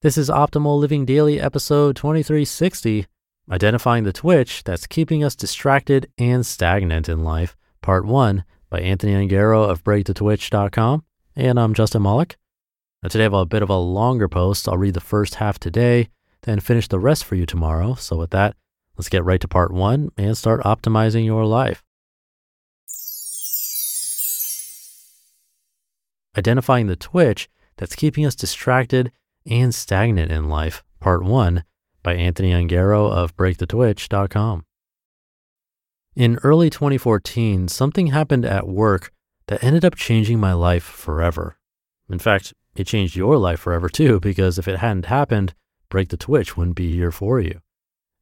This is Optimal Living Daily, episode 2360 Identifying the Twitch That's Keeping Us Distracted and Stagnant in Life, Part 1 by Anthony Ongaro of BreakTheTwitch.com. And I'm Justin Malik. Now, today I have a bit of a longer post. I'll read the first half today, then finish the rest for you tomorrow. So, with that, let's get right to part one and start optimizing your life. Identifying the Twitch That's Keeping Us Distracted and Stagnant in Life, Part 1 by Anthony Ongaro of BreakTheTwitch.com. In early 2014, something happened at work that ended up changing my life forever. In fact, it changed your life forever too, because if it hadn't happened, Break the Twitch wouldn't be here for you.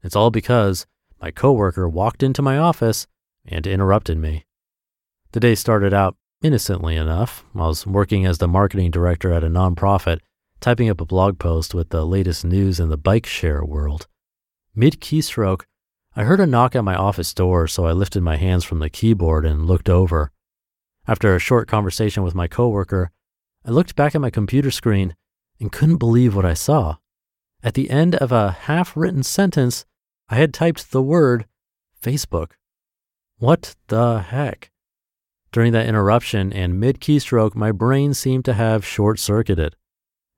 It's all because my coworker walked into my office and interrupted me. The day started out innocently enough. I was working as the marketing director at a nonprofit typing up a blog post with the latest news in the bike share world. Mid keystroke, I heard a knock at my office door, so I lifted my hands from the keyboard and looked over. After a short conversation with my coworker, I looked back at my computer screen and couldn't believe what I saw. At the end of a half written sentence, I had typed the word Facebook. What the heck? During that interruption and mid keystroke, my brain seemed to have short circuited.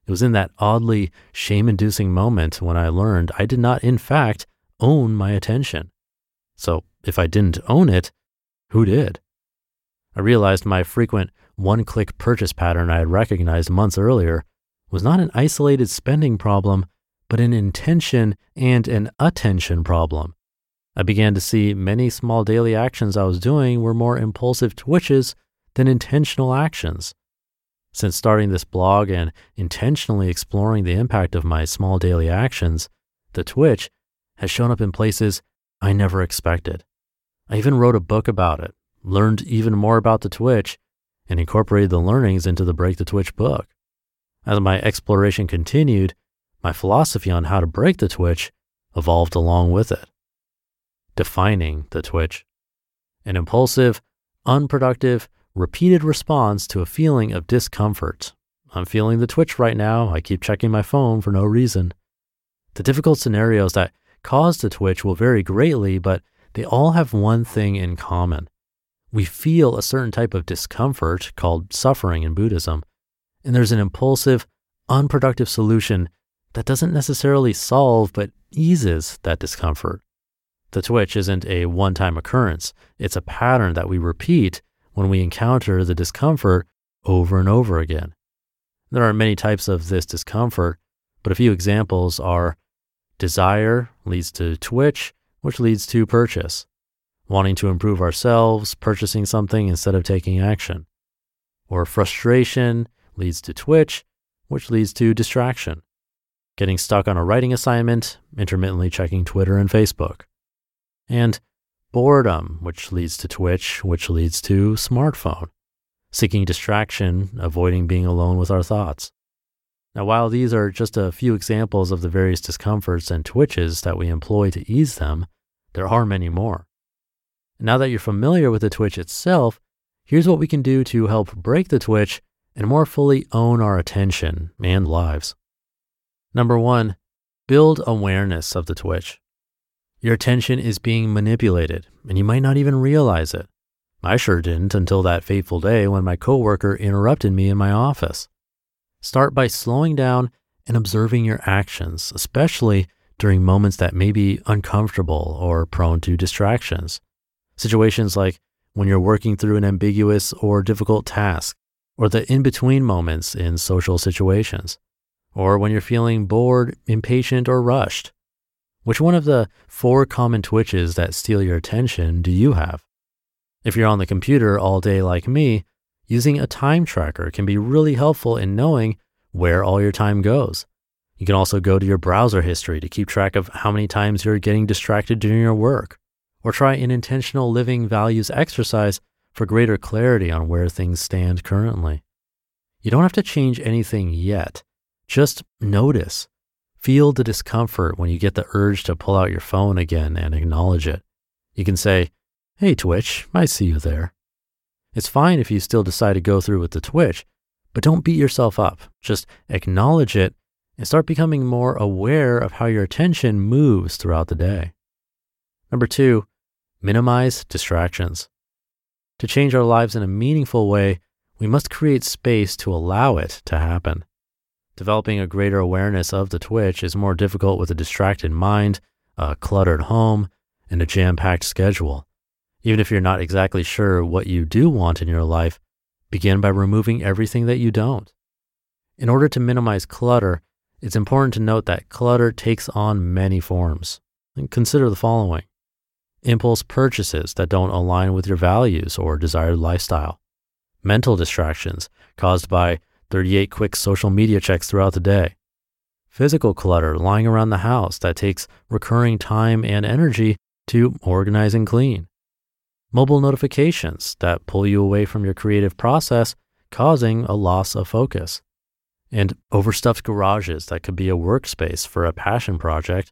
It was in that oddly shame inducing moment when I learned I did not, in fact, own my attention. So if I didn't own it, who did? I realized my frequent one click purchase pattern I had recognized months earlier was not an isolated spending problem, but an intention and an attention problem. I began to see many small daily actions I was doing were more impulsive twitches than intentional actions. Since starting this blog and intentionally exploring the impact of my small daily actions, the Twitch has shown up in places I never expected. I even wrote a book about it, learned even more about the Twitch, and incorporated the learnings into the Break the Twitch book. As my exploration continued, my philosophy on how to break the Twitch evolved along with it. Defining the Twitch. An impulsive, unproductive, repeated response to a feeling of discomfort. I'm feeling the twitch right now. I keep checking my phone for no reason. The difficult scenarios that cause the twitch will vary greatly, but they all have one thing in common. We feel a certain type of discomfort called suffering in Buddhism, and there's an impulsive, unproductive solution that doesn't necessarily solve but eases that discomfort. The twitch isn't a one time occurrence, it's a pattern that we repeat when we encounter the discomfort over and over again. There are many types of this discomfort, but a few examples are desire leads to twitch, which leads to purchase, wanting to improve ourselves, purchasing something instead of taking action, or frustration leads to twitch, which leads to distraction, getting stuck on a writing assignment, intermittently checking Twitter and Facebook, and boredom, which leads to Twitch, which leads to smartphone, seeking distraction, avoiding being alone with our thoughts. Now, while these are just a few examples of the various discomforts and twitches that we employ to ease them, there are many more. Now that you're familiar with the twitch itself, here's what we can do to help break the twitch and more fully own our attention and lives. Number one, build awareness of the twitch. Your attention is being manipulated, and you might not even realize it. I sure didn't until that fateful day when my coworker interrupted me in my office. Start by slowing down and observing your actions, especially during moments that may be uncomfortable or prone to distractions. Situations like when you're working through an ambiguous or difficult task, or the in between moments in social situations, or when you're feeling bored, impatient, or rushed. Which one of the four common twitches that steal your attention do you have? If you're on the computer all day like me, using a time tracker can be really helpful in knowing where all your time goes. You can also go to your browser history to keep track of how many times you're getting distracted during your work, or try an intentional living values exercise for greater clarity on where things stand currently. You don't have to change anything yet. Just notice. Feel the discomfort when you get the urge to pull out your phone again and acknowledge it. You can say, Hey, Twitch, I see you there. It's fine if you still decide to go through with the Twitch, but don't beat yourself up. Just acknowledge it and start becoming more aware of how your attention moves throughout the day. Number two, minimize distractions. To change our lives in a meaningful way, we must create space to allow it to happen. Developing a greater awareness of the twitch is more difficult with a distracted mind, a cluttered home, and a jam packed schedule. Even if you're not exactly sure what you do want in your life, begin by removing everything that you don't. In order to minimize clutter, it's important to note that clutter takes on many forms. Consider the following impulse purchases that don't align with your values or desired lifestyle, mental distractions caused by 38 quick social media checks throughout the day, physical clutter lying around the house that takes recurring time and energy to organize and clean, mobile notifications that pull you away from your creative process, causing a loss of focus and overstuffed garages that could be a workspace for a passion project,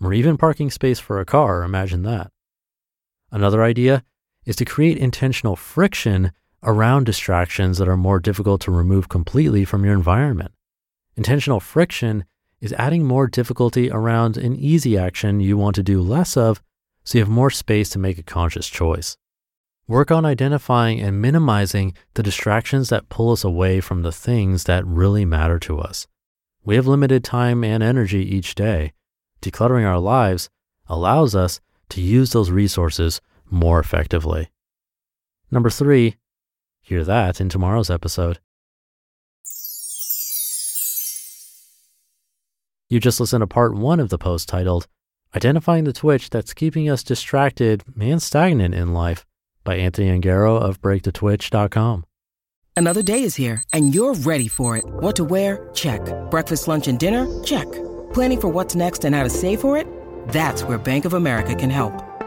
or even parking space for a car. Imagine that. Another idea is to create intentional friction around distractions that are more difficult to remove completely from your environment. Intentional friction is adding more difficulty around an easy action you want to do less of so you have more space to make a conscious choice. Work on identifying and minimizing the distractions that pull us away from the things that really matter to us. We have limited time and energy each day. Decluttering our lives allows us to use those resources more effectively. Number three, hear that in tomorrow's episode. You just listened to part one of the post titled, Identifying the Twitch That's Keeping Us Distracted and Stagnant in Life by Anthony Ongaro of BreakTheTwitch.com. Another day is here, and you're ready for it. What to wear? Check. Breakfast, lunch, and dinner? Check. Planning for what's next and how to save for it? That's where Bank of America can help.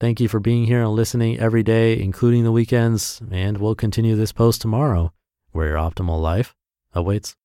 thank you for being here and listening every day, including the weekends. And we'll continue this post tomorrow where your optimal life awaits.